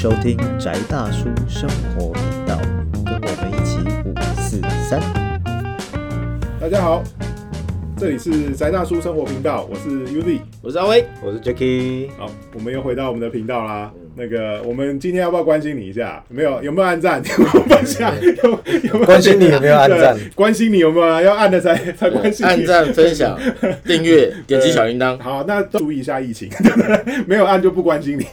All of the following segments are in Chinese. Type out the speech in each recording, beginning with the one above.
收听宅大叔生活频道，跟我们一起五四三。大家好，这里是宅大叔生活频道，我是 Uzi。我是阿威，我是 Jacky，好，我们又回到我们的频道啦。那个，我们今天要不要关心你一下？没有，有没有按赞？有没有分享？有有没有关心你有没有按赞对关心你有没有啊？要按的才 才关心你。按赞、分享、订阅、点击小铃铛。好，那注意一下疫情，没有按就不关心你。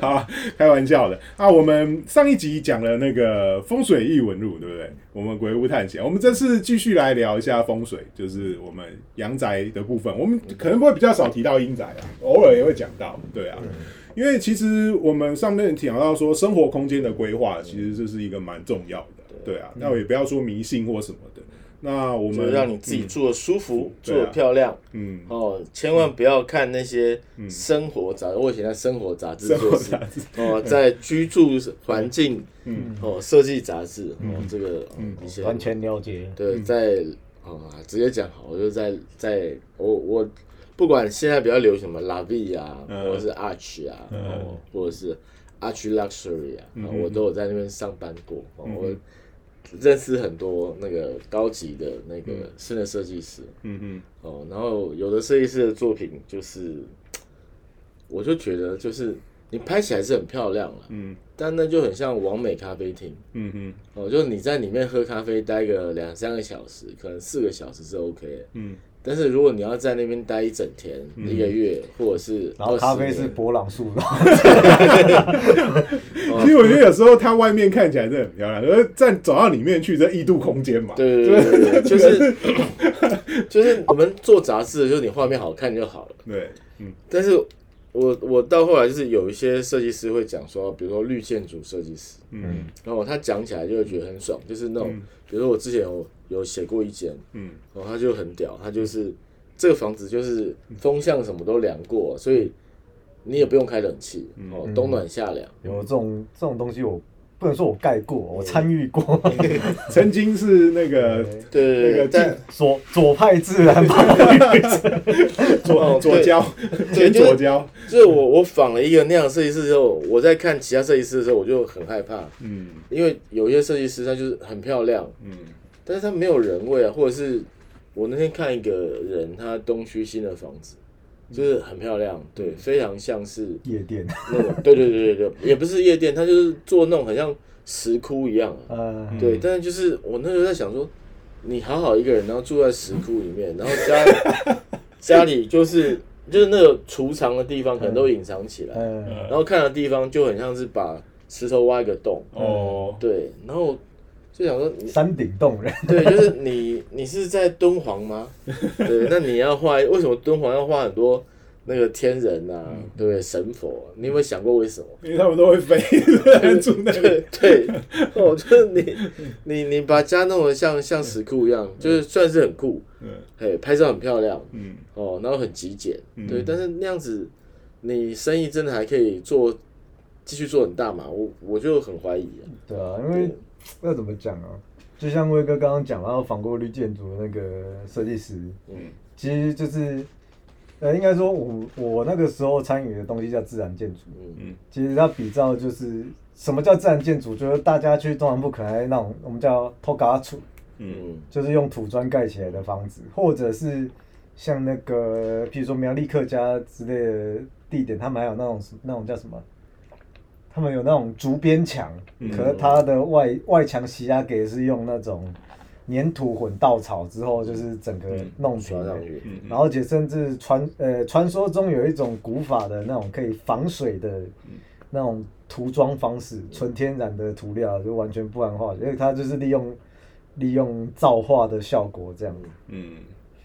好，开玩笑的啊。我们上一集讲了那个风水异闻录，对不对？我们鬼屋探险，我们这次继续来聊一下风水，就是我们阳宅的部分。我们可能会比较少提到阴宅啊，偶尔也会讲到，对啊。因为其实我们上面讲到说，生活空间的规划，其实这是一个蛮重要的，对啊。那我也不要说迷信或什么的。那我们就让你自己住的舒服，住的漂亮。嗯，哦，千万不要看那些生活杂志。我以前在生活杂志生活做事杂志，哦，在居住环境嗯。哦设计杂志哦，这个嗯。一些。完全了解。对，在啊、直接讲好，我就在在我我不管现在比较流行什么 La V 啊，嗯。或者是 Arch 啊，嗯。哦，或者是 Arch Luxury 啊，我都有在那边上班过，哦我认识很多那个高级的那个室内设计师，嗯嗯哦，然后有的设计师的作品就是，我就觉得就是你拍起来是很漂亮了，嗯。但那就很像完美咖啡厅。嗯嗯哦，就是你在里面喝咖啡待个两三个小时，可能四个小时是 OK 的。嗯，但是如果你要在那边待一整天、一个月，或者是然后咖啡20是年博朗树，其实我觉得有时候它外面看起来真的很漂亮，可是再走到里面去，这异度空间嘛。对对对就是就是我们做杂志，就是 你画面好看就好了。对，嗯。但是我我到后来就是有一些设计师会讲说，比如说绿建筑设计师，嗯。然后他讲起来就会觉得很爽，就是那种，嗯。比如说我之前有有写过一间，嗯然后他就很屌，他就是这个房子就是风向什么都量过，所以你也不用开冷气，哦，冬暖夏凉。有这种这种东西，我不能说我盖过，我参与过。曾经是那个对那个在左左派自然派，左哦左交，兼左交。就是我我仿了一个那样的设计师之后，我在看其他设计师的时候，我就很害怕，嗯因为有些设计师他就是很漂亮，嗯但是他没有人味啊，或者是我那天看一个人，他东区新的房子。就是很漂亮，对，非常像是夜店，那种，对对对对对，也不是夜店，他就是做那种很像石窟一样对，但是就是我那时候在想说，你好好一个人，然后住在石窟里面，然后家 家里就是就是那个储藏的地方可能都隐藏起来，呃，然后看的地方就很像是把石头挖一个洞，哦，对，然后就想说你，山顶洞人，对，就是你你是在敦煌吗？对，那你要画为什么敦煌要画很多那个天人啊，对不对？神佛，你有没有想过为什么？因为他们都会飞，住那里。对对，哦，就是你你你把家弄得像像石窟一样，就是算是很酷，嗯哎，拍照很漂亮，嗯哦，然后很极简，对，但是那样子你生意真的还可以做，继续做很大嘛？我我就很怀疑啊。对啊，因为要怎么讲啊？就像威哥刚刚讲，然后仿过绿建筑的那个设计师，嗯其实就是，呃，应该说我我那个时候参与的东西叫自然建筑，嗯其实它比照就是什么叫自然建筑，就是大家去中南部可能那种我们叫托嘎处，嗯嗯就是用土砖盖起来的房子，或者是像那个，譬如说苗栗客家之类的地点，他们还有那种那种叫什么？他们有那种竹边墙，嗯。可是它的外外墙洗压给是用那种粘土混稻草之后，就是整个弄平的。然后且甚至传呃传说中有一种古法的那种可以防水的那种涂装方式，纯天然的涂料就完全不含化学，因为它就是利用利用造化的效果这样。嗯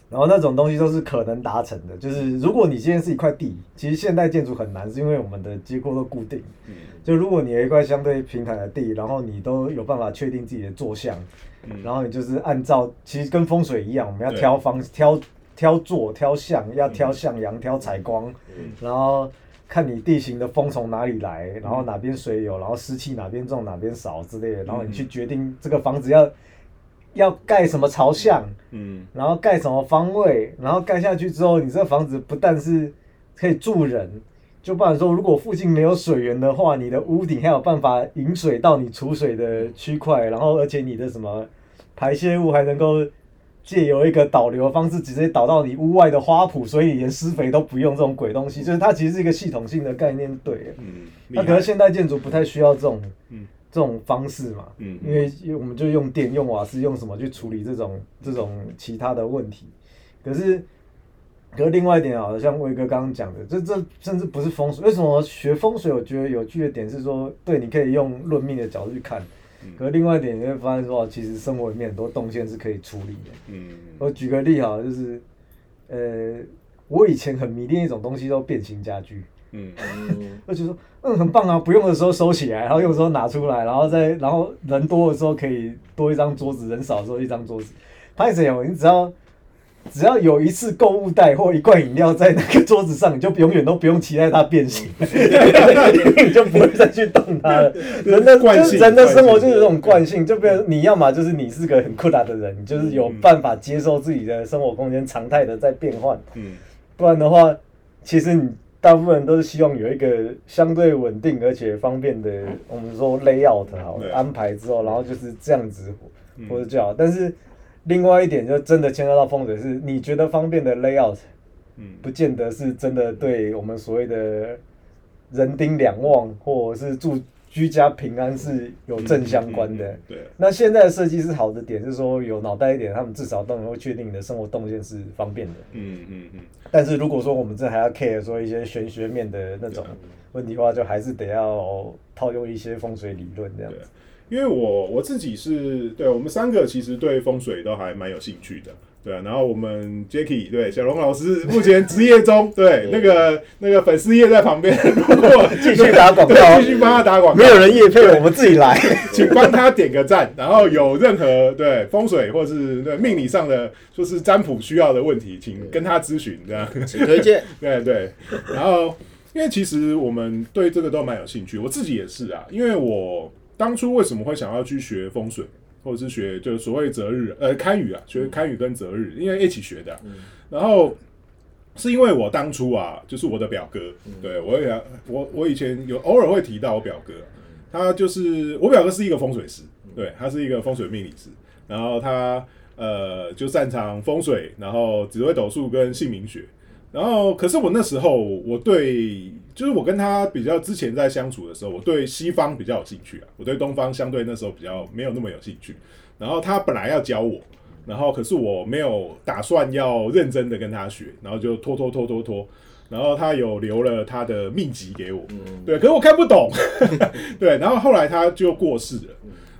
然后那种东西都是可能达成的，就是如果你今天是一块地，其实现代建筑很难，是因为我们的结构都固定。嗯。就如果你有一块相对平坦的地，然后你都有办法确定自己的坐向，然后你就是按照其实跟风水一样，我们要挑方挑挑坐挑向，要挑向阳挑采光，嗯。然后看你地形的风从哪里来，然后哪边水有，然后湿气哪边重哪边少之类的，然后你去决定这个房子要要盖什么朝向，嗯。然后盖什么方位，然后盖下去之后，你这个房子不但是可以住人，就不然说，如果附近没有水源的话，你的屋顶还有办法引水到你储水的区块，然后而且你的什么排泄物还能够借由一个导流方式直接导到你屋外的花圃，所以你连施肥都不用这种鬼东西，就是它其实是一个系统性的概念，对。嗯，那可是现代建筑不太需要这种嗯这种方式嘛，嗯因为因为我们就用电、用瓦斯、用什么去处理这种这种其他的问题。可是，可是另外一点啊，像威哥刚刚讲的，这这甚至不是风水。为什么学风水？我觉得有趣的点是说，对，你可以用论命的角度去看。嗯可是另外一点，你会发现说，其实生活里面很多动线是可以处理的。嗯我举个例哈，就是呃，我以前很迷恋一种东西，叫变形家具。嗯嗯，我就说，嗯，很棒啊，不用的时候收起来，然后用的时候拿出来，然后再，然后人多的时候可以多一张桌子，人少的时候一张桌子。拍谁哦？你只要只要有一次购物袋或一罐饮料在那个桌子上，你就永远都不用期待它变形，你就不会再去动它了。人的惯性就是人的生活就是这种惯性，就变成你要么就是你是个很困难的人，你就是有办法接受自己的生活空间常态的在变换。嗯不然的话，其实你大部分人都是希望有一个相对稳定而且方便的，我们说 layout 好安排之后，然后就是这样子嗯。或者就好。但是另外一点就真的牵涉到风水，是你觉得方便的 layout，嗯。不见得是真的对我们所谓的人丁两旺或者是住居家平安是有正相关的。对，那现在的设计师好的点是说有脑袋一点，他们至少都能够确定你的生活动线是方便的。嗯嗯嗯但是如果说我们这还要 care 说一些玄学面的那种问题的话，就还是得要套用一些风水理论这样对子。，因为我我自己是对我们三个其实对风水都还蛮有兴趣的。对啊，然后我们 Jacky 对小龙老师目前职业中，对那个那个粉丝页在旁边，如果继续打广告对继续帮他打广告，没有人夜配，我们自己来。请帮他点个赞，然后有任何对风水或是对命理上的就是占卜需要的问题，请跟他咨询这样。请推荐。对对，然后因为其实我们对这个都蛮有兴趣，我自己也是啊，因为我当初为什么会想要去学风水，或者是学就是所谓择日呃堪舆啊，学堪舆跟择日，因为一起学的啊、然后。是因为我当初啊，就是我的表哥，对我也我我以前有偶尔会提到我表哥，他就是我表哥是一个风水师，对他是一个风水命理师，然后他呃就擅长风水，然后紫微斗数跟姓名学，然后可是我那时候我对就是我跟他比较之前在相处的时候，我对西方比较有兴趣啊，我对东方相对那时候比较没有那么有兴趣，然后他本来要教我。然后可是我没有打算要认真的跟他学，然后就拖拖拖拖拖，然后他有留了他的秘籍给我，对，可是我看不懂，对，然后后来他就过世了，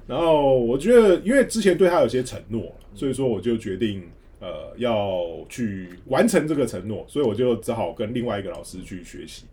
然后我觉得因为之前对他有些承诺，所以说我就决定呃要去完成这个承诺，所以我就只好跟另外一个老师去学习。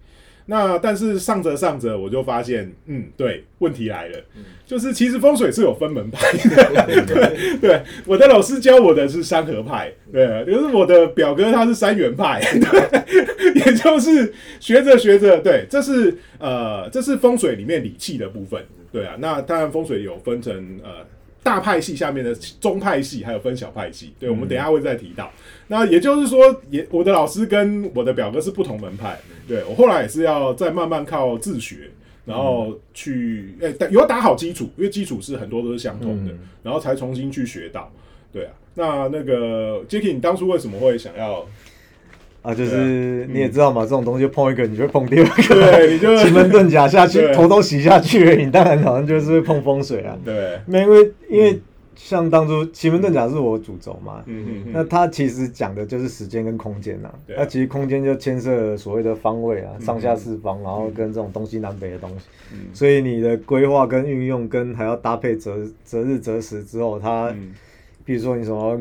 那但是上着上着，我就发现，嗯，对，问题来了，就是其实风水是有分门派的，对对，我的老师教我的是山河派，对，就是我的表哥他是三元派，对，也就是学着学着，对，这是呃，这是风水里面理气的部分，对啊，那当然风水有分成呃。大派系下面的中派系，还有分小派系，对，我们等一下会再提到。那也就是说，也我的老师跟我的表哥是不同门派，对我后来也是要再慢慢靠自学，然后去诶、打有打好基础，因为基础是很多都是相通的，然后才重新去学到。对啊，那那个 Jacky，你当初为什么会想要？啊，就是你也知道嘛，这种东西碰一个，你就会碰第二个，对，你就奇门 遁甲下去，对。头都洗下去了，你当然好像就是会碰风水啊。对，没有，因为因为像当初奇门遁甲是我主轴嘛，嗯嗯那它其实讲的就是时间跟空间呐、那其实空间就牵涉所谓的方位啊，上下四方，然后跟这种东西南北的东西。嗯。所以你的规划跟运用，跟还要搭配择择日择时之后，它，嗯。比如说你什么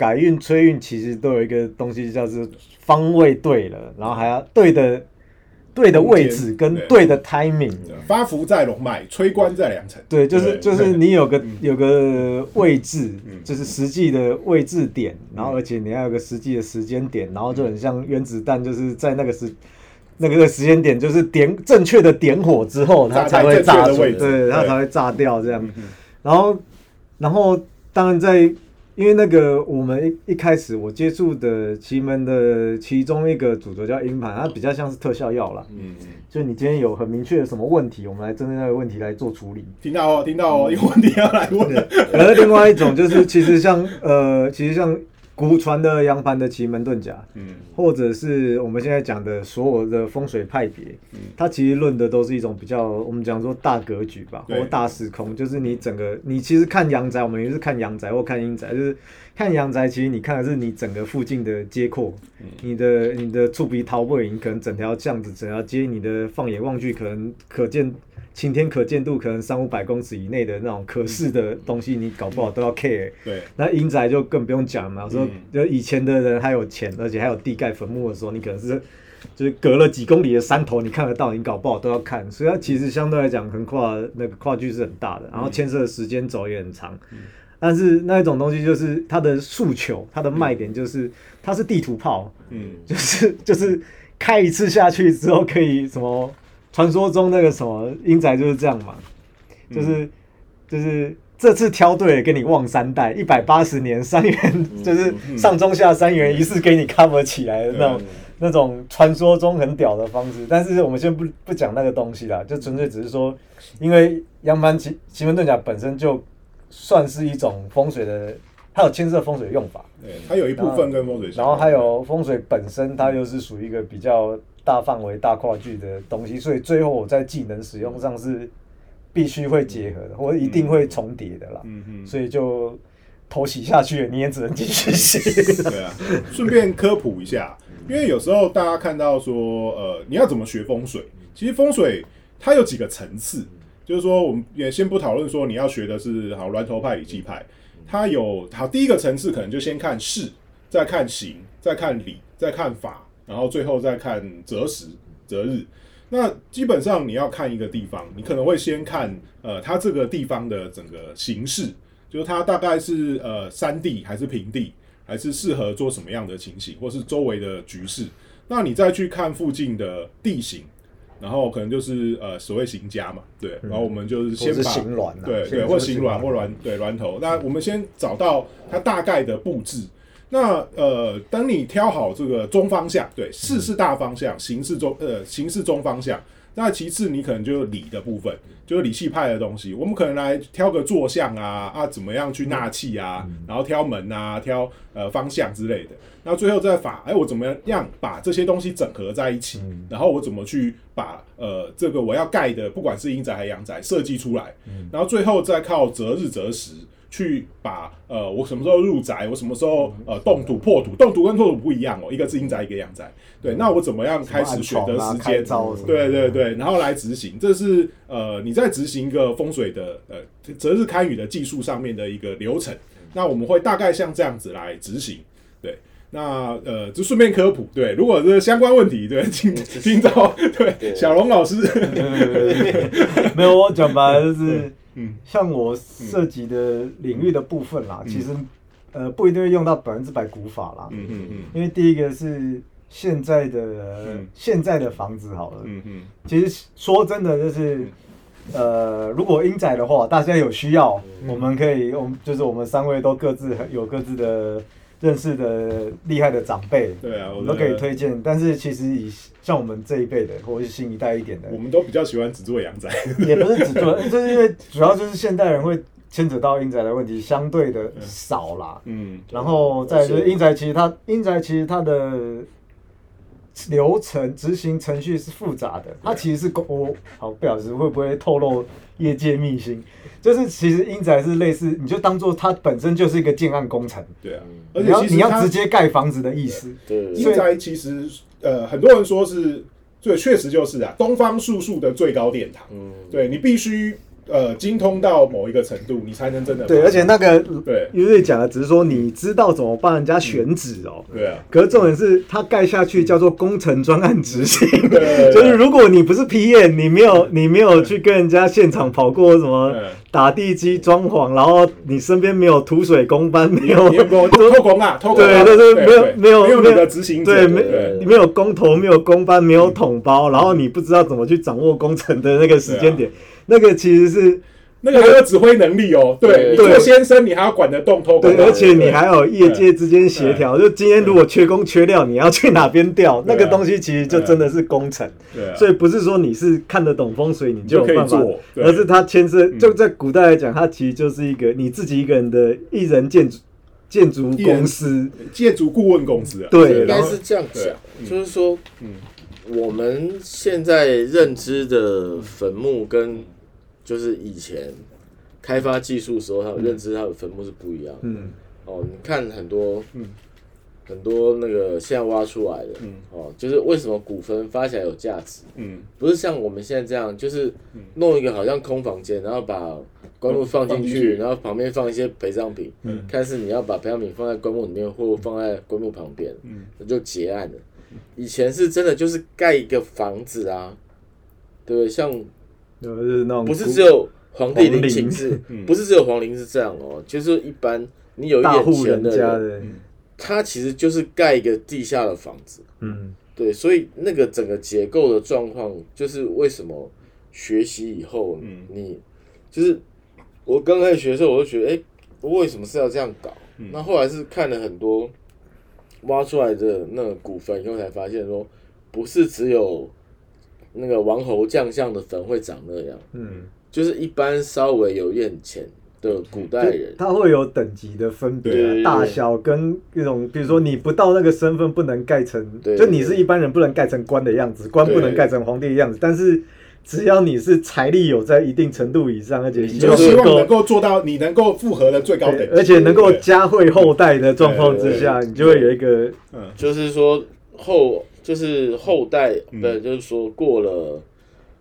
改运催运，其实都有一个东西叫做方位对了，然后还要对的对的位置跟对。对的 timing。发福在龙脉，吹官在良辰。对，就是就是你有个有个位置嗯，就是实际的位置点，然后而且你要有个实际的时间点，然后就很像原子弹，就是在那个时那个时间点，就是点正确的点火之后，它才会炸对，它才会炸掉这样。嗯。然后然后当然在因为那个我们一一开始我接触的奇门的其中一个主轴叫阴盘，它比较像是特效药啦。嗯，嗯就你今天有很明确的什么问题，我们来针对那个问题来做处理。听到哦，听到哦，有问题要来问然后另外一种就是，其实像呃，其实像古传的阳盘的奇门遁甲，嗯。或者是我们现在讲的所有的风水派别，嗯。它其实论的都是一种比较我们讲说大格局吧，或大时空，就是你整个你其实看阳宅，我们也是看阳宅或看阴宅，就是看阳宅，其实你看的是你整个附近的街廓，你的你的触鼻桃背影，可能整条巷子、整条街，你的放眼望去，可能可见。晴天可见度可能三五百公尺以内的那种可视的东西，你搞不好都要 care。对，那阴宅就更不用讲嘛，说嗯就以前的人还有钱，而且还有地盖坟墓的时候，你可能是就是隔了几公里的山头，你看得到，你搞不好都要看，所以它其实相对来讲，横跨那个跨距是很大的，然后牵涉的时间轴也很长。但是那一种东西就是它的诉求，它的卖点就是它是地图炮，嗯。就是 就是开一次下去之后可以什么，传说中那个什么英仔就是这样嘛，就是、就是这次挑对了给你旺三代，一百八十年三元 就是上中下三元一次给你 cover 起来的那种。那种传说中很屌的方式，但是我们先不不讲那个东西啦，就纯粹只是说，因为杨帆奇奇门遁甲本身就算是一种风水的，它有牵涉风水用法，对，它有一部分跟风水相关，然后还有风水本身，它又是属于一个比较大范围、大跨距的东西，所以最后我在技能使用上是必须会结合的，或者一定会重叠的啦。嗯嗯，所以就头洗下去，你也只能继续洗。对啊，顺便科普一下，因为有时候大家看到说，呃，你要怎么学风水？其实风水它有几个层次，就是说我们也先不讨论说你要学的是好峦头派、理气派，它有好第一个层次可能就先看势，再看形，再看理，再看法，然后最后再看择时、择日。那基本上你要看一个地方，你可能会先看呃它这个地方的整个形势，就是它大概是呃山地还是平地，还是适合做什么样的情形，或是周围的局势。那你再去看附近的地形，然后可能就是呃所谓行家嘛，对，然后我们就是先把行卵啊对对，或行行卵卵或卵对卵头。那我们先找到它大概的布置。那呃，当你挑好这个中方向，对，事是大方向，形是中呃形是中方向。那其次，你可能就是理的部分，就是理气派的东西。我们可能来挑个坐向啊啊，怎么样去纳气啊，然后挑门啊，挑呃方向之类的。那最后再法，哎，我怎么样把这些东西整合在一起？然后我怎么去把呃这个我要盖的，不管是阴宅还是阳宅设计出来？然后最后再靠择日择时。去把呃，我什么时候入宅，我什么时候呃动土破土，动土跟破土不一样哦，一个是阴宅，一个阳宅。对，那我怎么样开始选择时间？对对对，然后来执行，这是呃你在执行一个风水的呃择日堪舆的技术上面的一个流程。那我们会大概像这样子来执行。对，那呃就顺便科普，对，如果是相关问题，对，请请找对小龙老师。没有，我讲白了就是，嗯。像我涉及的领域的部分啦，其实呃不一定会用到百分之百古法啦，嗯嗯嗯。因为第一个是现在的、嗯。现在的房子好了，嗯嗯。其实说真的就是。呃，如果英仔的话，大家有需要，我们可以，我们就是我们三位都各自有各自的认识的厉害的长辈，对啊，我我们都可以推荐。但是其实以像我们这一辈的，或者是新一代一点的，我们都比较喜欢只做阳宅。也不是只做，就是因为主要就是现代人会牵扯到阴宅的问题相对的少啦。嗯然后再就是阴宅，其实它阴宅其实它的流程执行程序是复杂的，它其实是公我好不小心会不会透露业界秘辛？就是其实英宅是类似，你就当做它本身就是一个建案工程，对啊，而你要且其实它你要直接盖房子的意思。对，英宅其实呃很多人说是，对，确实就是啊，东方术数的最高殿堂。嗯，对你必须呃精通到某一个程度，你才能真的对，而且那个对。因为讲的只是说你知道怎么帮人家选址哦。对啊，可是重点是，它盖下去叫做工程专案执行，对对对。就是如果你不是 P E，你没有你没有去跟人家现场跑过什么嗯打地基、装潢，然后你身边没有土水工班，没有没有 偷工啊？偷工啊。对，就是没有对没有没有你的执行，对，没对。没有工头，没有工班，没有统包，然后你不知道怎么去掌握工程的那个时间点，那个其实是那个还有指挥能力哦。对对你做先生，你还要管得动偷对，管而且你还有业界之间协调，就今天如果缺工缺料，你要去哪边调，那个东西其实就真的是工程，对啊。所以不是说你是看得懂风水你就有办法就可以做，对。而是它牵涉嗯。就在古代来讲，它其实就是一个你自己一个人的一人建筑建筑公司，建筑顾问公司啊。对然后应该是这样对讲，嗯。就是说，嗯。我们现在认知的坟墓跟就是以前开发技术的时候，他们认知它的坟墓是不一样的。嗯，哦，你看很多，嗯。很多那个现在挖出来的，嗯。哦，就是为什么古坟发起来有价值，嗯。不是像我们现在这样，就是弄一个好像空房间，然后把棺木放进去去，然后旁边放一些陪葬品，嗯。看是你要把陪葬品放在棺木里面，或放在棺木旁边，嗯。那就结案了。以前是真的就是盖一个房子啊，对不对？像就是那种不是只有皇帝陵寝室嗯，不是只有皇陵是这样哦，就是一般你有一点钱的人，家的，他其实就是盖一个地下的房子，嗯。对，所以那个整个结构的状况，就是为什么学习以后，嗯。你就是我刚开始学的时候，我就觉得，哎、为什么是要这样搞？嗯？那后来是看了很多挖出来的那个古坟以后，才发现说，不是只有那个王侯将相的坟会长那样，嗯，就是一般稍微有一点钱的古代人，他会有等级的分别大小跟那种，比如说你不到那个身份，不能盖成，对。就你是一般人不能盖成官的样子，官不能盖成皇帝的样子，但是只要你是财力有在一定程度以上，而且你就希望能够。做到你能够复合的最高等，级，而且能够对加惠后代的状况之下，你就会有一个嗯。就是说后就是后代，嗯。对，就是说过了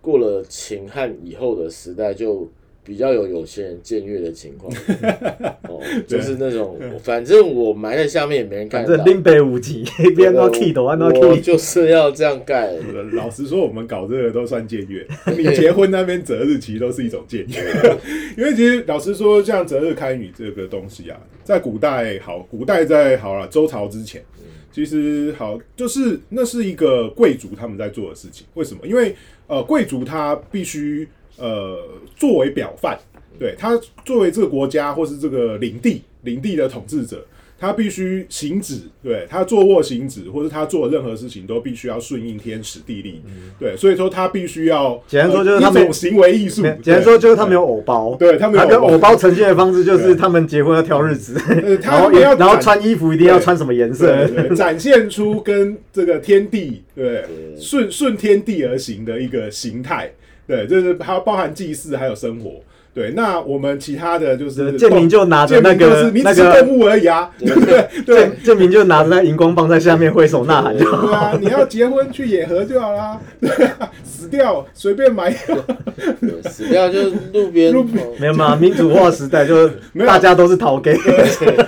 过了秦汉以后的时代，就比较有有钱人僭越的情况。哦，就是那种，反正我埋在下面也没人看得到，反正林北五级，边到 K 头，按到我 K，就是要这样盖。老实说，我们搞这个都算僭越。你结婚那边择日其实都是一种僭越，因为其实老实说，像择日开女这个东西啊，在古代好，古代在好了周朝之前，其实好就是那是一个贵族他们在做的事情。为什么？因为呃，贵族他必须呃作为表范，对他作为这个国家或是这个领地领地的统治者。他必须行止，对他坐卧行止，或者他做任何事情都必须要顺应天时地利，对，所以说他必须要，简单说呃就是他们一种行为艺术，简单说就是他们有偶包，对他们有跟偶包呈现的方式就是他们结婚要挑日子，然后们要然后穿衣服一定要穿什么颜色，展现出跟这个天地对对顺顺天地而行的一个形态，对，就是还有包含祭祀还有生活。对，那我们其他的就是建明就拿着那个就是你那个只是动物而已啊，对不对？对建建民就拿着那荧光棒在下面挥手呐喊就好。对啊，你要结婚去野河就好啦，对啊，死掉随便埋死掉就是路边，路边没有嘛，民主化时代就 是大家都是逃给，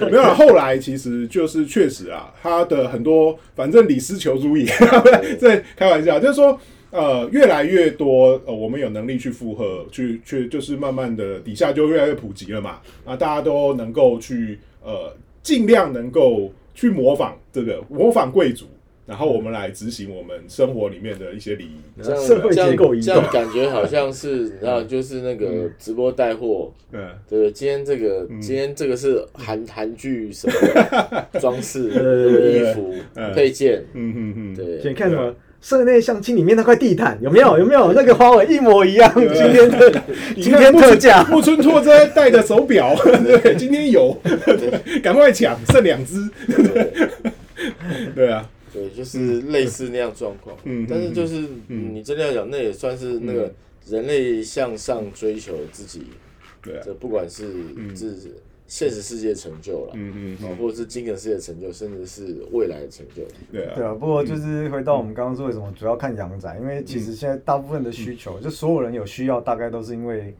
没有啦，后来其实就是确实啊，他的很多反正李斯求诸也，在开玩笑，就是说。呃，越来越多，呃，我们有能力去负荷，去去，就是慢慢的底下就越来越普及了嘛，啊，大家都能够去，呃，尽量能够去模仿这个模仿贵族，然后我们来执行我们生活里面的一些礼仪。这样社会这样结构移动。这样感觉好像是你知道，就是那个直播带货，嗯，对对？今天这个嗯。今天这个是韩韩剧什么的 装饰、对对对。衣服嗯。配件，嗯嗯嗯，对，先看什么室内相亲里面那块地毯有没有？有没有？那个花纹一模一样？今天的今天特价，木村拓哉戴的手表，对，今天有，赶快抢，剩两只，对啊，对，就是类似那样状况。嗯但是就是嗯你真的要讲，那也算是那个人类向上追求自己，对啊，这不管是是现实世界成就了，嗯嗯或者是精神世界成就，甚至是未来的成就。对啊，对啊，不过就是回到我们刚刚说为什么主要看阳宅，因为其实现在大部分的需求，就所有人有需要，大概都是因为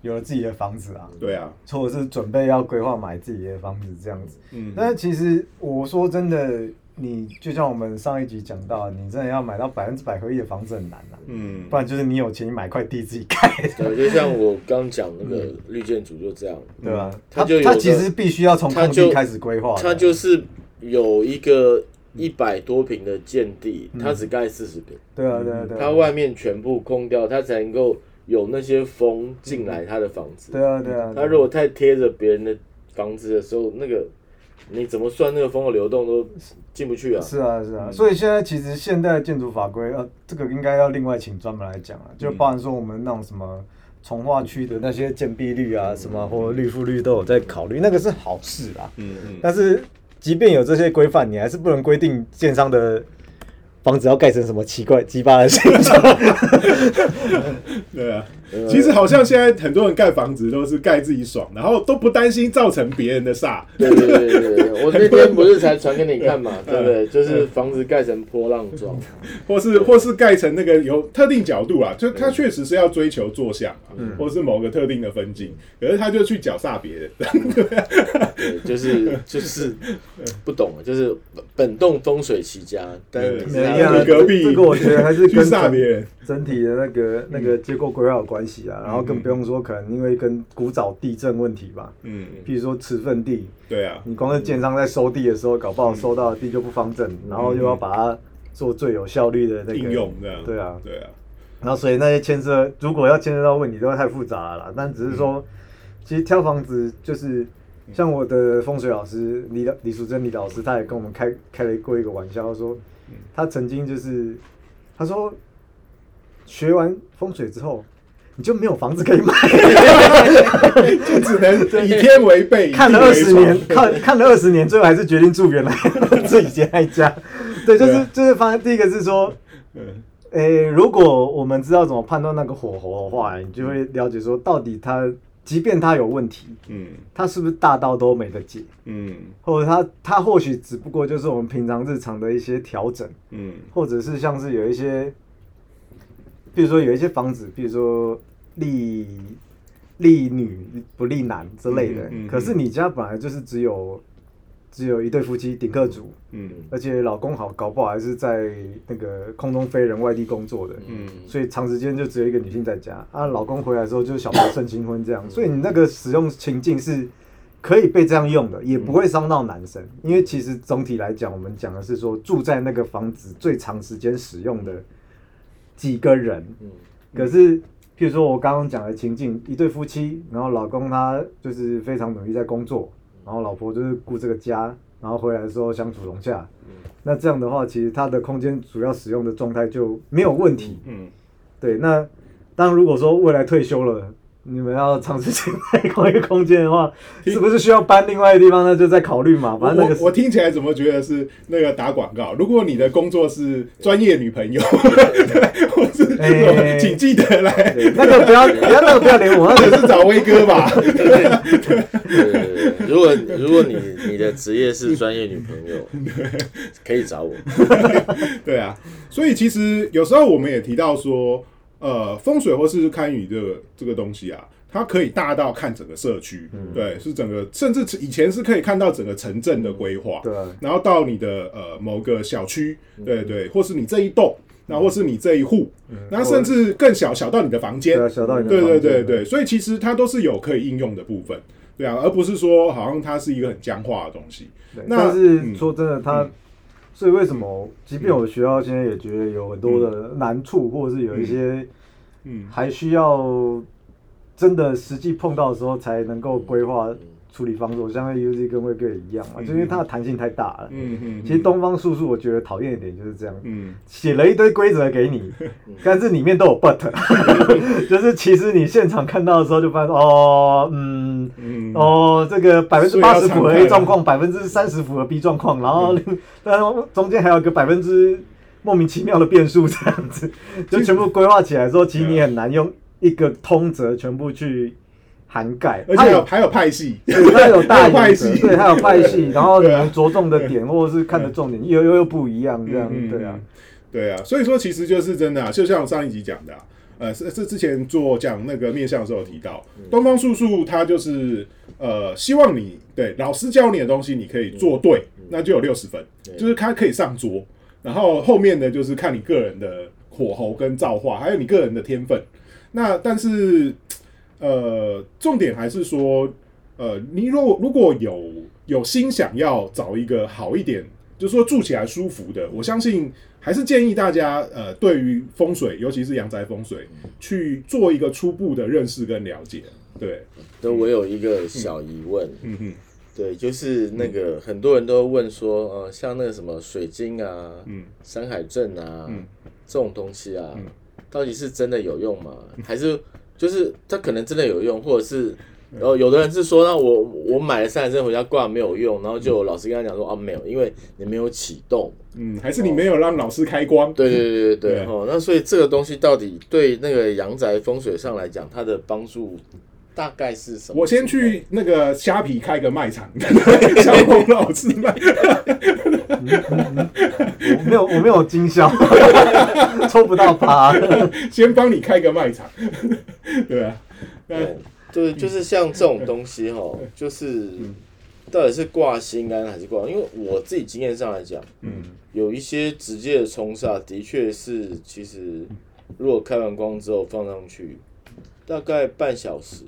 有了自己的房子啊，对啊，或者是准备要规划买自己的房子这样子。嗯，但其实我说真的，你就像我们上一集讲到，你真的要买到百分之百合一的房子很难啊，嗯。不然就是你有钱，你买块地自己盖，对，就像我刚讲那个绿建筑就这样，对吧？他就有个他其实必须要从空地开始规划的，它就是有一个一百多平的建地，他只盖四十平，对啊对啊对啊，他外面全部空掉，他才能够有那些风进来他的房子。对啊，对啊。他如果太贴着别人的房子的时候，那个你怎么算那个风的流动都进不去啊。是啊，是啊。所以现在其实现代建筑法规，呃，这个应该要另外请专门来讲啊，就包含说我们那种什么从化区的那些建蔽率啊，什么或绿覆率都有在考虑，那个是好事啊。嗯嗯，但是即便有这些规范，你还是不能规定建商的。房子要盖成什么奇怪鸡巴的形状？对啊，其实好像现在很多人盖房子都是盖自己爽，然后都不担心造成别人的煞。对对对对对，我 那天不是才传给你看嘛，对不对？就是房子盖成波浪状，或是或是盖成那个有特定角度啊，就他确实是要追求坐向，或是某个特定的分镜，可是他就去绞煞别人。对，就是就是不懂，就是本栋风水起家，但是。隔壁这个我觉得还是跟别整体的那个那个结构规划有关系啊。然后更不用说，可能因为跟古早地震问题吧。嗯，譬如说持份地，对啊，你光是建商在收地的时候，搞不好收到的地就不方正，然后又要把它做最有效率的那个应用，这样对啊，对啊。然后所以那些牵涉，如果要牵涉到问题，都太复杂了。但只是说，其实挑房子就是像我的风水老师李李淑珍李老师，他也跟我们开开了过一个玩笑，说。他曾经就是，他说学完风水之后，你就没有房子可以买，就只能以天为被。看了二十年，看看了二十年，最后还是决定住原来 自己家一家。对，就是就是发现第一个是说，诶，如果我们知道怎么判断那个火候的话，你就会了解说到底它。即便它有问题，嗯，它是不是大到都没得解，嗯，或者它它或许只不过就是我们平常日常的一些调整，嗯，或者是像是有一些，比如说有一些房子，比如说利利女不利男之类的，可是你家本来就是只有。只有一对夫妻顶客主，嗯，而且老公好搞不好还是在那个空中飞人外地工作的，嗯，所以长时间就只有一个女性在家，啊，老公回来之后就是小孩胜新婚这样，所以你那个使用情境是可以被这样用的，也不会伤到男生，因为其实总体来讲，我们讲的是说住在那个房子最长时间使用的几个人，嗯，可是譬如说我刚刚讲的情境，一对夫妻，然后老公他就是非常努力在工作。然后老婆就是顾这个家，然后回来的时候相处融洽。那这样的话，其实他的空间主要使用的状态就没有问题。嗯，对。那当如果说未来退休了。你们要长时间在同一个空间的话，是不是需要搬另外一个地方？那就再考虑嘛。反正那个我听起来怎么觉得是那个打广告？如果你的工作是专业女朋友，或是请记得来。那个不要不要那个不要连我，那个是找威哥吧。对，如果如果你你的职业是专业女朋友，可以找我。对啊，所以其实有时候我们也提到说。呃，风水或是堪舆这个这个东西啊，它可以大到看整个社区，对，是整个，甚至以前是可以看到整个城镇的规划，对，然后到你的呃某个小区，对对，或是你这一栋，那或是你这一户，那甚至更小，小到你的房间，小到你的对对对对，所以其实它都是有可以应用的部分，对啊，而不是说好像它是一个很僵化的东西。但是说真的，它。所以为什么，即便我学校现在也觉得有很多的难处，或者是有一些，嗯，还需要真的实际碰到的时候才能够规划。处理方式，我相信 U Z 跟威哥也一样嘛，就因为它的弹性太大了。嗯嗯。其实东方素素，我觉得讨厌一点就是这样，嗯，写了一堆规则给你，但是里面都有 but，就是其实你现场看到的时候就发现哦，嗯，哦，这个百分之八十符合 A 状况，百分之三十符合 B 状况，然后但中间还有个百分之莫名其妙的变数，这样子就全部规划起来之后，其实你很难用一个通则全部去。涵盖，而且有还有派系，它有大派系，对，它有派系，然后着重的点或者是看的重点又又又不一样，这样对啊，对啊，所以说其实就是真的啊，就像上一集讲的，呃，是是之前做讲那个面相的时候提到，东方素素他就是呃希望你对老师教你的东西你可以做对，那就有六十分，就是他可以上桌，然后后面呢就是看你个人的火候跟造化，还有你个人的天分，那但是。呃，重点还是说，呃，你如果如果有有心想要找一个好一点，就是说住起来舒服的，我相信还是建议大家呃，对于风水，尤其是阳宅风水，去做一个初步的认识跟了解。对，那我有一个小疑问，嗯。哼，对，就是那个很多人都问说，呃，像那个什么水晶啊、嗯。山海镇啊嗯。这种东西啊嗯，到底是真的有用吗？还是就是它可能真的有用，或者是然后有的人是说，那我我买了三台车回家挂没有用，然后就老师跟他讲说，啊，没有，因为你没有启动。嗯，还是你没有让老师开光。对对对对对对，哦，那所以这个东西到底对那个阳宅风水上来讲，它的帮助大概是什么？我先去那个虾皮开个卖场，小红老师卖。我没有我没有经销，抽不到趴。先帮你开个卖场，对啊，对，对，就是像这种东西哈，就是到底是挂心安还是挂？因为我自己经验上来讲，嗯有一些直接的冲煞，的确是其实如果开完光之后放上去，大概半小时，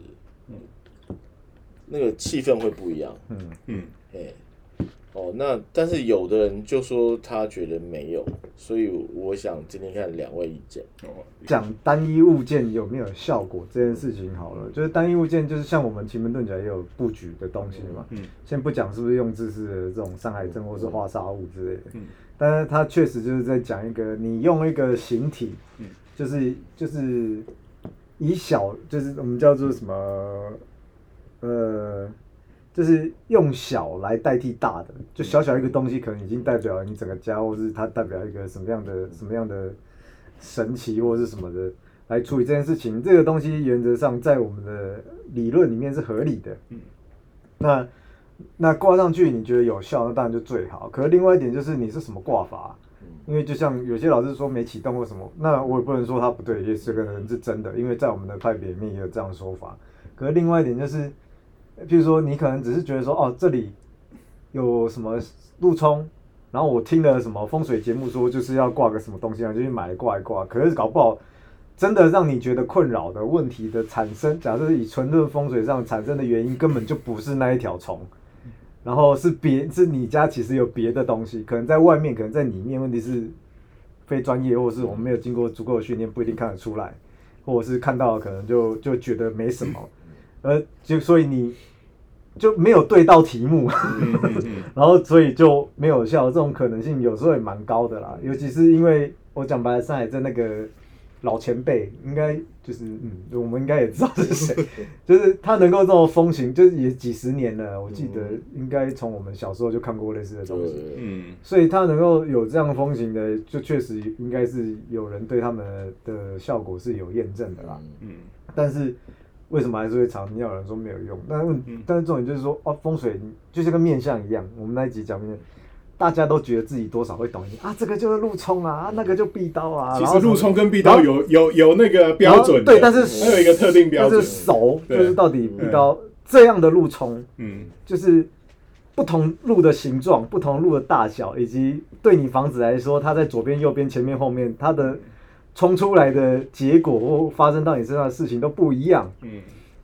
那个气氛会不一样。嗯，嗯哎，哦，那但是有的人就说他觉得没有，所以我想今天看两位意见。哦，讲单一物件有没有效果这件事情好了，就是单一物件就是像我们奇门遁甲也有布局的东西嘛。嗯先不讲是不是用自式的这种山海镇或是化煞物之类的，嗯但是他确实就是在讲一个你用一个形体，嗯就是就是以小就是我们叫做什么呃，就是用小来代替大的，就小小一个东西可能已经代表了你整个家，或是它代表一个什么样的什么样的神奇或是什么的来处理这件事情。这个东西原则上在我们的理论里面是合理的。嗯那那挂上去你觉得有效，那当然就最好。可是另外一点就是你是什么挂法，因为就像有些老师说没启动或什么，那我也不能说他不对，也是个人是真的，因为在我们的派别里面也有这样的说法。可是另外一点就是，譬如说你可能只是觉得说哦这里有什么路冲，然后我听了什么风水节目说就是要挂个什么东西，然后就去买挂一挂，可是搞不好。真的让你觉得困扰的问题的产生，假设以纯论风水上产生的原因，根本就不是那一条虫，然后是别是你家其实有别的东西，可能在外面，可能在里面，问题是非专业，或者是我们没有经过足够的训练，不一定看得出来，或者是看到可能就就觉得没什么，而就所以你就没有对到题目，然后所以就没有效，这种可能性有时候也蛮高的啦。尤其是因为我讲白了，上海在那个老前辈，应该就是嗯，我们应该也知道是谁，就是他能够这么风行，就是也几十年了。我记得应该从我们小时候就看过类似的东西，嗯所以他能够有这样风行的，就确实应该是有人对他们的效果是有验证的啦。嗯但是为什么还是会常听到有人说没有用？但是，嗯但是重点就是说，哦，风水就是跟面相一样，我们那一集讲面，大家都觉得自己多少会懂一点啊，这个就是路冲啊，啊那个就壁刀啊。其实路冲跟壁刀有有有那个标准对，但是还有一个特定标准就是。熟就是到底壁刀这样的路冲，嗯就是不同路的形状、不同路的大小，以及对你房子来说，它在左边、右边、前面、后面，它的冲出来的结果或发生到你身上的事情都不一样。嗯，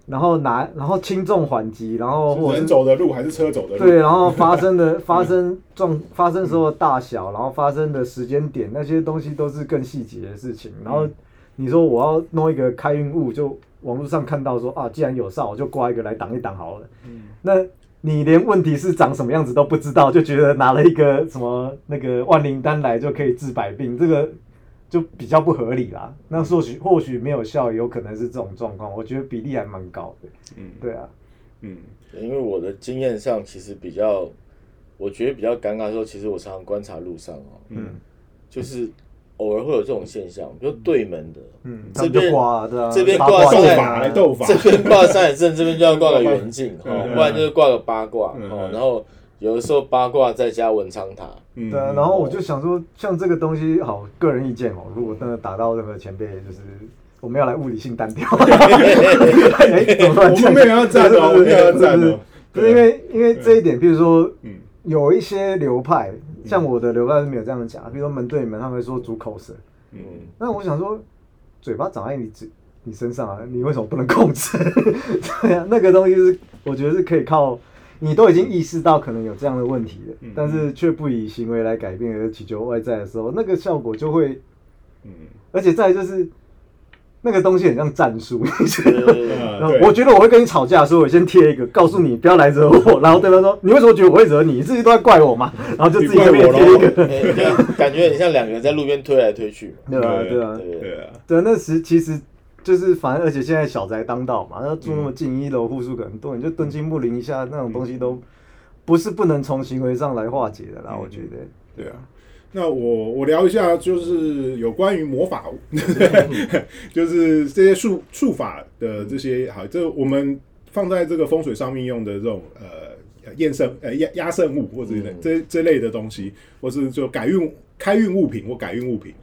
然后拿，然后轻重缓急，然后人走的路还是车走的路？对，然后发生的发生状发生时候的大小，然后发生的时间点，那些东西都是更细节的事情。然后你说我要弄一个开运物，就网络上看到说啊，既然有煞，我就挂一个来挡一挡好了。嗯那你连问题是长什么样子都不知道，就觉得拿了一个什么那个万灵丹来就可以治百病，这个就比较不合理啦。那或许或许没有效，有可能是这种状况，我觉得比例还蛮高的。嗯。对啊，嗯。因为我的经验上其实比较，我觉得比较尴尬的时候，其实我常常观察路上哦，嗯。就是偶尔会有这种现象，比如对门的，嗯，这边挂啊，对啊，这边挂斗在法，斗法。这边挂山海镇，这边就要挂个圆镜，嗯哦，不然就是挂个八卦，嗯哦，然后有的时候八卦再加文昌塔，嗯对啊，然后我就想说，像这个东西，好，个人意见哦，如果真的打到任何前辈，就是我们要来物理性单挑。哎，怎么突然我们没有要站哦，我们没有要站不是哦。不是因为因为这一点，比如说嗯有一些流派，像我的流派是没有这样讲，比如说门对门，他们会说主口舌。嗯那我想说，嘴巴长在你嘴你身上啊，你为什么不能控制？对啊，那个东西是我觉得是可以靠你都已经意识到可能有这样的问题了，嗯但是却不以行为来改变而祈求外在的时候，那个效果就会，嗯，而且再就是那个东西很像战术，你觉得我觉得我会跟你吵架，所以我先贴一个，告诉你不要来惹我。然后对方说：“你为什么觉得我会惹你？你自己都在怪我嘛？”然后就自己在那边贴一个，感觉很像两个人在路边推来推去。对吧？对对啊，对对啊，对，那时其实就是反正，而且现在小宅当道嘛，那住那么近，一楼户数可能多，你就敦亲不邻一下，那种东西都不是不能从行为上来化解的啦。我觉得，对啊。那我我聊一下，就是有关于魔法，就是这些术术法的这些好，这我们放在这个风水上面用的这种呃验圣呃压压圣物或者嗯这这类的东西，或是就改运开运物品或改运物品，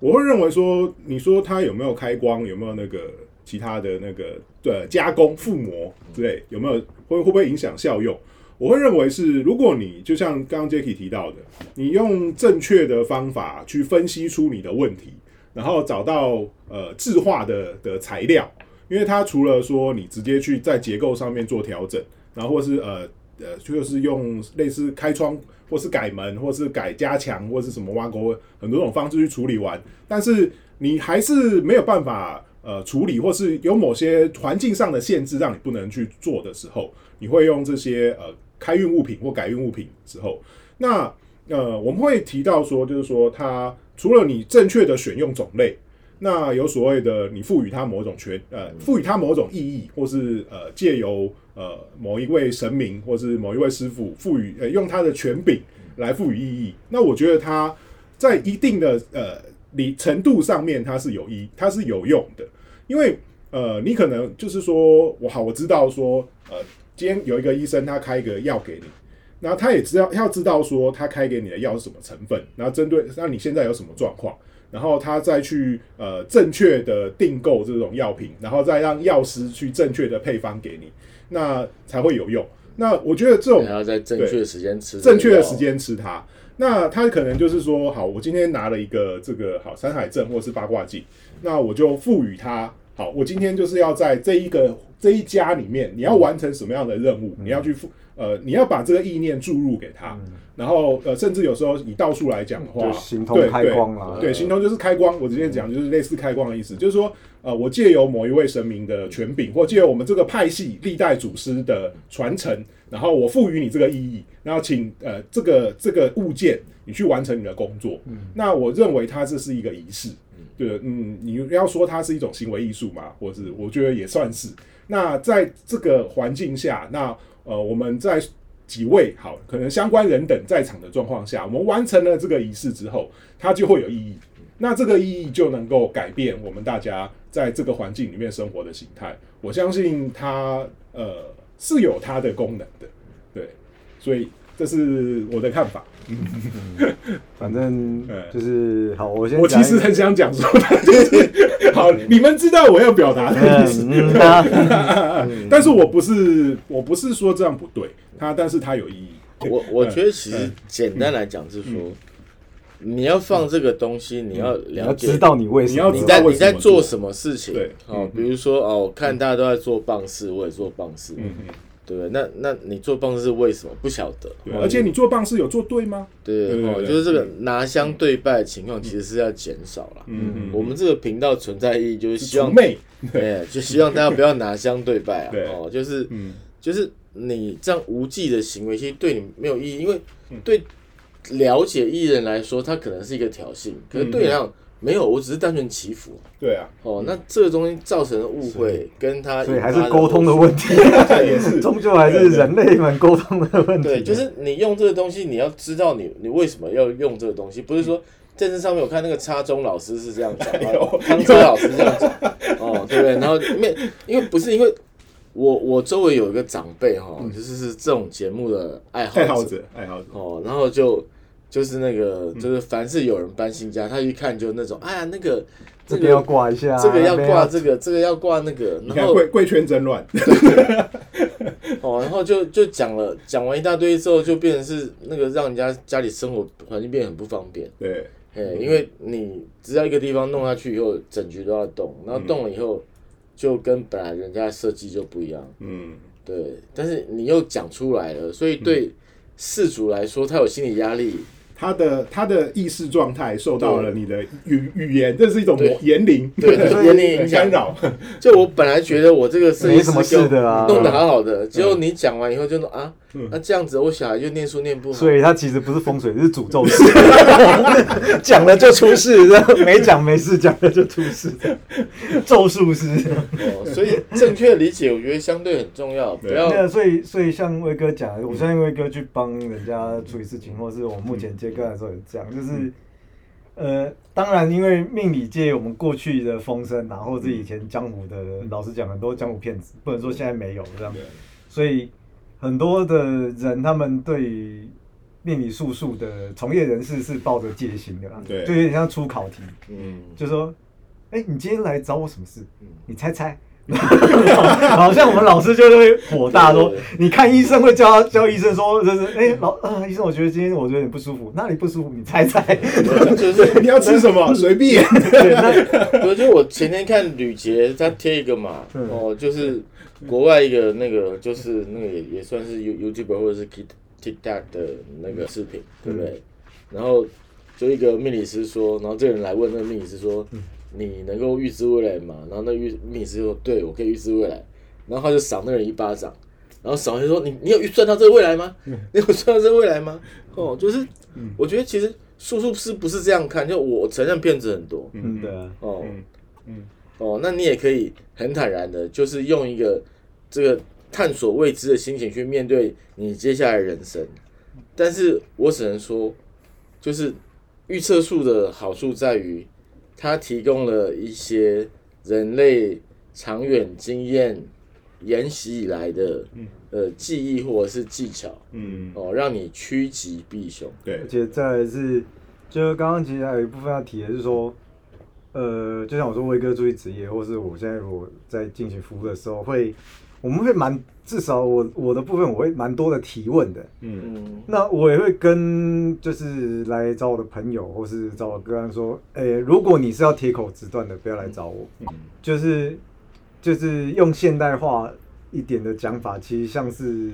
我会认为说，你说它有没有开光，有没有那个其他的那个对加工覆膜之类，有没有会会不会影响效用？我会认为是，如果你就像刚刚 Jacky 提到的，你用正确的方法去分析出你的问题，然后找到呃质化的的材料，因为它除了说你直接去在结构上面做调整，然后或是呃呃就是用类似开窗或是改门或是改加强或是什么挖沟很多种方式去处理完，但是你还是没有办法呃处理，或是有某些环境上的限制让你不能去做的时候，你会用这些呃开运物品或改运物品之后，那呃我们会提到说，就是说它除了你正确的选用种类。那有所谓的，你赋予它某种权，呃，赋予它某种意义，或是呃，借由呃某一位神明，或是某一位师傅赋予，呃，用他的权柄来赋予意义。那我觉得它在一定的呃理程度上面，它是有意，它是有用的，因为呃，你可能就是说，我好，我知道说，呃，今天有一个医生他开一个药给你，然后他也知道要知道说他开给你的药是什么成分，然后针对那你现在有什么状况。然后他再去呃正确的订购这种药品，然后再让药师去正确的配方给你，那才会有用。那我觉得这种还要在正确的时间吃，正确的时。间吃它。那他可能就是说，好，我今天拿了一个这个好山海镇或是八卦镜，那我就赋予它，好，我今天就是要在这一个这一家里面，你要完成什么样的任务，你要去赋呃，你要把这个意念注入给他，然后呃，甚至有时候以道术来讲的话，就形同对开光啦。对，行通就是开光。我直接讲就是类似开光的意思，就是说，呃，我借由某一位神明的权柄，或借由我们这个派系历代祖师的传承，然后我赋予你这个意义，然后请呃这个这个物件你去完成你的工作。那我认为它这是一个仪式。对，嗯，你要说它是一种行为艺术嘛，或是我觉得也算是。那在这个环境下，那呃，我们在几位好，可能相关人等在场的状况下，我们完成了这个仪式之后，它就会有意义。那这个意义就能够改变我们大家在这个环境里面生活的形态。我相信它呃是有它的功能的，对，所以这是我的看法。反正嗯就是好，我先我其实很想讲说，就是好，你们知道我要表达的意思，但是我不是我不是说这样不对，它但是它有意义。我我觉得其嗯实简单来讲是说，你要放这个东西，你要了解知道你为什么，你在你在做做什么事情。对。哦，比如说哦，我看大家都在做棒事，我也做棒事，嗯嗯，对不对？那那你做棒式是为什么？不晓得。而且你做棒是有做对吗？对哦，对对对就是这个拿香对拜的情况其实是要减少了。嗯嗯，我们这个频道存在意义就是希望除，魅，哎，就希望大家不要拿香对拜啊对。哦，就是嗯就是你这样无忌的行为，其实对你没有意义，因为嗯对了解艺人来说，他可能是一个挑衅，可是对你来讲没有，我只是单纯祈福。对啊，哦，那这个东西造成的误会，跟他所以还是沟通的问题，也是。终究还是人类们沟通的问题。对，就是你用这个东西，你要知道你你为什么要用这个东西，不是说电视上面我看那个插中老师是这样讲，汤车老师这样讲，哦，对不对？然后因为因为不是因为我我周围有一个长辈哈，就是是这种节目的爱好爱好者，爱好者，哦，然后就就是那个就是凡是有人搬新家，他一看就那种，哎呀那个这这边要个挂一下，这个要挂这个，这个要挂那个，然后看贵贵圈真乱，哦，然后就就讲了，讲完一大堆之后，就变成是那个让人家家里生活环境变得很不方便。对，哎，因为你只要一个地方弄下去以后，整局都要动，然后动了以后，就跟本来人家的设计就不一样。嗯，对，但是你又讲出来了，所以对事主来说，他有心理压力。他的他的意识状态受到了你的语语言，这是一种对。言灵，对对 言灵影响。干扰。就我本来觉得我这个设计没什么事的啊。弄得好好的，结果你讲完以后就说啊嗯，那这样子我小孩就念书念不好。所以他其实不是风水，是诅咒师，讲了就出事，没讲没事，讲了就出事，咒术师。哦，所以正确理解我觉得相对很重要，不对要那所以所以像威哥讲的，我相信威哥去帮人家处理事情，或是我目前接个案的时候也这样，就是呃，当然因为命理界我们过去的风声啊，或者是以前江湖的，老实讲很多江湖骗子，不能说现在没有这样。对，所以很多的人他们对命理术数的从业人士是抱着戒心的啦，对就有点像出考题，嗯，就说，哎、你今天来找我什么事嗯？你猜猜。好像我们老师就会火大说，你看医生会叫他叫医生说，就是哎、老啊医生，我觉得今天我有点不舒服，哪里不舒服？你猜猜。就是 你要吃什么？随便。对，那我就我前天看吕杰他贴一个嘛，嗯哦，就是国外一个那个就是那个也也算是 You YouTuber 或者是 Tik TikTok 的那个视频，对不对？然后就一个命理师说，然后这个人来问那个命理师说，你能够预知未来吗？然后那预命理师说，对我可以预知未来，然后他就赏那个人一巴掌。然后赏完就说：“你你有预算到这个未来吗？你有算到这个未来吗？”哦，就是，我觉得其实术数师不是这样看，就我承认骗子很多，嗯对啊，哦，嗯嗯哦，那你也可以很坦然的，就是用一个这个探索未知的心情去面对你接下来的人生。但是我只能说，就是预测术的好处在于，它提供了一些人类长远经验沿袭以来的呃记忆或者是技巧，嗯，哦，让你趋吉避凶。对。而，且再来是，就是刚刚其实还有一部分要提的是说，呃，就像我说威哥注意职业，或是我现在如果在进行服务的时候，会我们会蛮至少我我的部分我会蛮多的提问的。嗯嗯那我也会跟就是来找我的朋友，或是找我个案说，诶、如果你是要铁口直断的，不要来找我。嗯就是就是用现代化一点的讲法，其实像是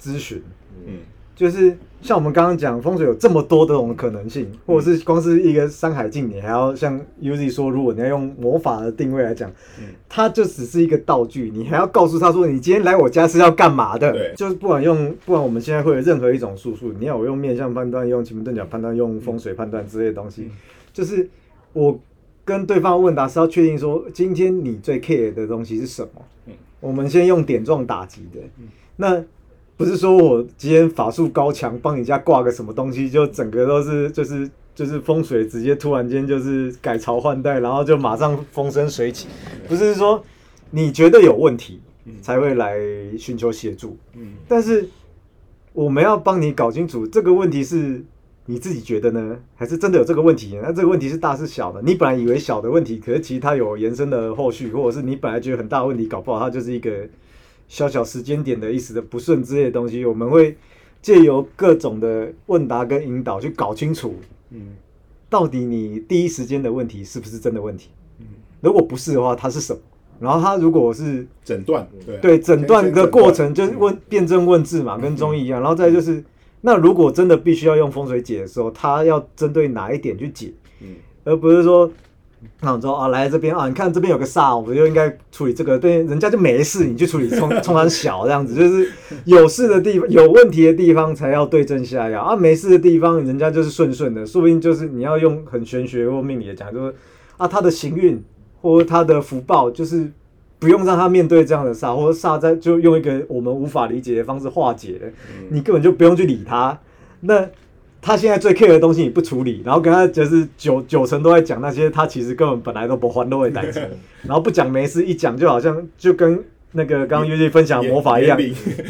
咨询。嗯就是像我们刚刚讲风水有这么多的种可能性，或者是光是一个《山海经》，你还要像 Uzi 说，如果你要用魔法的定位来讲，嗯。它就只是一个道具，你还要告诉他说，你今天来我家是要干嘛的？对。就是不管用，不管我们现在会有任何一种术数，你要我用面相判断、用奇门遁甲判断、用风水判断之类的东西，就是我跟对方问答是要确定说，今天你最 care 的东西是什么？嗯。我们先用点状打击的，那不是说我今天法术高强，帮你家挂个什么东西，就整个都是就是就是风水直接突然间就是改朝换代，然后就马上风生水起，不是说你觉得有问题才会来寻求协助，嗯但是我们要帮你搞清楚这个问题是你自己觉得呢，还是真的有这个问题？那这个问题是大是小的？你本来以为小的问题，可是其实它有延伸的后续，或者是你本来觉得很大的问题，搞不好它就是一个小小时间点的一时的不顺之类的东西。我们会借由各种的问答跟引导去搞清楚，嗯到底你第一时间的问题是不是真的问题？嗯，如果不是的话，它是什么？然后它如果是诊断对啊对诊断的过程就是问辩证问治嘛，跟中医一样。然后再就是，那如果真的必须要用风水解的时候，他要针对哪一点去解，嗯而不是说，那我说啊来这边啊，你看这边有个煞，我就应该处理这个，对，人家就没事，你去处理冲冲他小这样子，就是 有事的地方、有问题的地方才要对症下药啊，没事的地方人家就是顺顺的，说不定就是你要用很玄学或命理的讲，就是啊他的行运或他的福报就是。不用让他面对这样的煞，或者煞在就用一个我们无法理解的方式化解了，你根本就不用去理他。那他现在最 care 的东西你不处理，然后跟他就是九九成都在讲那些他其实根本本来都不欢乐的代志，然后不讲没事，一讲就好像就跟那个刚刚约姐分享的魔法一样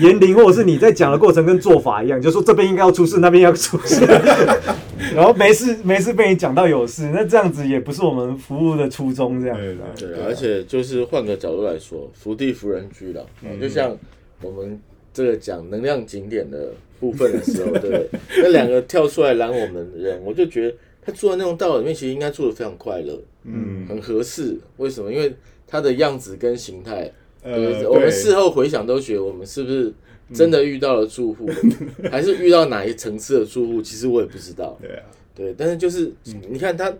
言灵，或者是你在讲的过程跟做法一样，就说这边应该要出事，那边要出事，然后没事 没事被你讲到有事，那这样子也不是我们服务的初衷，这样。子啊。对，而且就是换个角度来说，福地福人居了，嗯。就像我们这个讲能量景点的部分的时候，对不对？那两个跳出来拦我们的人，我就觉得他住在那种道里面，其实应该住的非常快乐，嗯很合适。为什么？因为他的样子跟形态呃，对我们事后回想都觉得，我们是不是真的遇到了住户，还是遇到哪一层次的住户？其实我也不知道。对啊，对，但是就是嗯你看他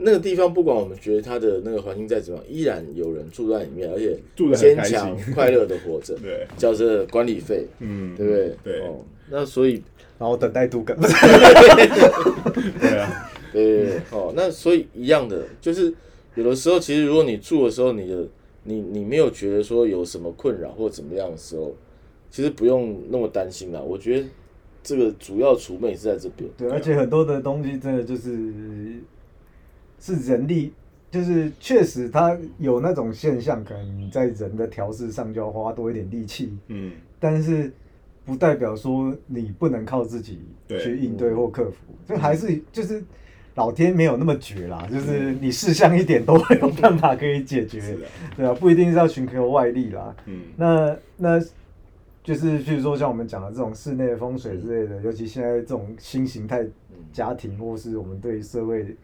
那个地方，不管我们觉得它的那个环境再怎么样，依然有人住在里面，而且坚强快乐的活着，对，交着管理费，嗯，对不对？对哦，那所以然后等待杜根，不 是对啊，对对对，哦，那所以一样的，就是有的时候，其实如果你住的时候，你的你你没有觉得说有什么困扰或怎么样的时候，其实不用那么担心啦。我觉得这个主要储备是在这边。对，而且很多的东西真的就是是人力，就是确实它有那种现象，可能你在人的调试上就要花多一点力气，嗯，但是不代表说你不能靠自己去应对或克服，这还是就是老天没有那么绝啦，就是你试项一点都会有办法可以解决。的，对啊，不一定是要寻求外力啦。嗯，那那就是譬如说像我们讲的这种室内风水之类的，尤其现在这种新形态家庭，或是我们对社会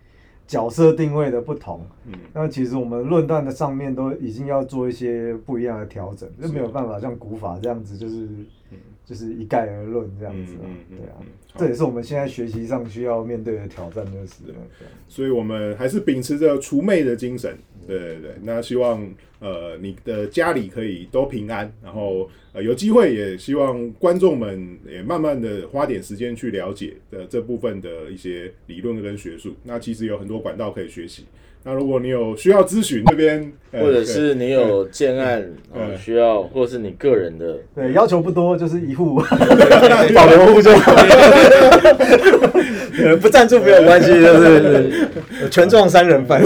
角色定位的不同，嗯。那其实我们论断的上面都已经要做一些不一样的调整，就没有办法像古法这样子，就是就是一概而论这样子啊嗯对啊这也是我们现在学习上需要面对的挑战，就是所以我们还是秉持着除魅的精神，对对对。那希望呃你的家里可以都平安，然后呃有机会也希望观众们也慢慢的花点时间去了解的这部分的一些理论跟学术。那其实有很多管道可以学习。那如果你有需要咨询这边，呃 或者是你有建案需要，或者是你个人的，对，要求不多，就是一户 保留户就 不赞助没有关系，就是全撞三人份。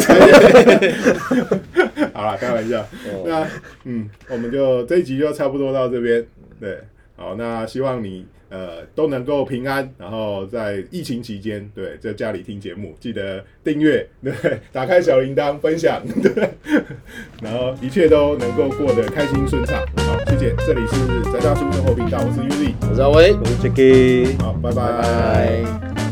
好啦，开玩笑。哦那嗯，我们就这一集就差不多到这边。对，好，那希望你呃都能够平安，然后在疫情期间，对，在家里听节目，记得订阅，对，打开小铃铛，分享，对，然后一切都能够过得开心顺畅。好，谢谢，这里是宅大叔生活频道，我是 Uzi，我是阿威，我是 Jacky。好，拜拜拜拜。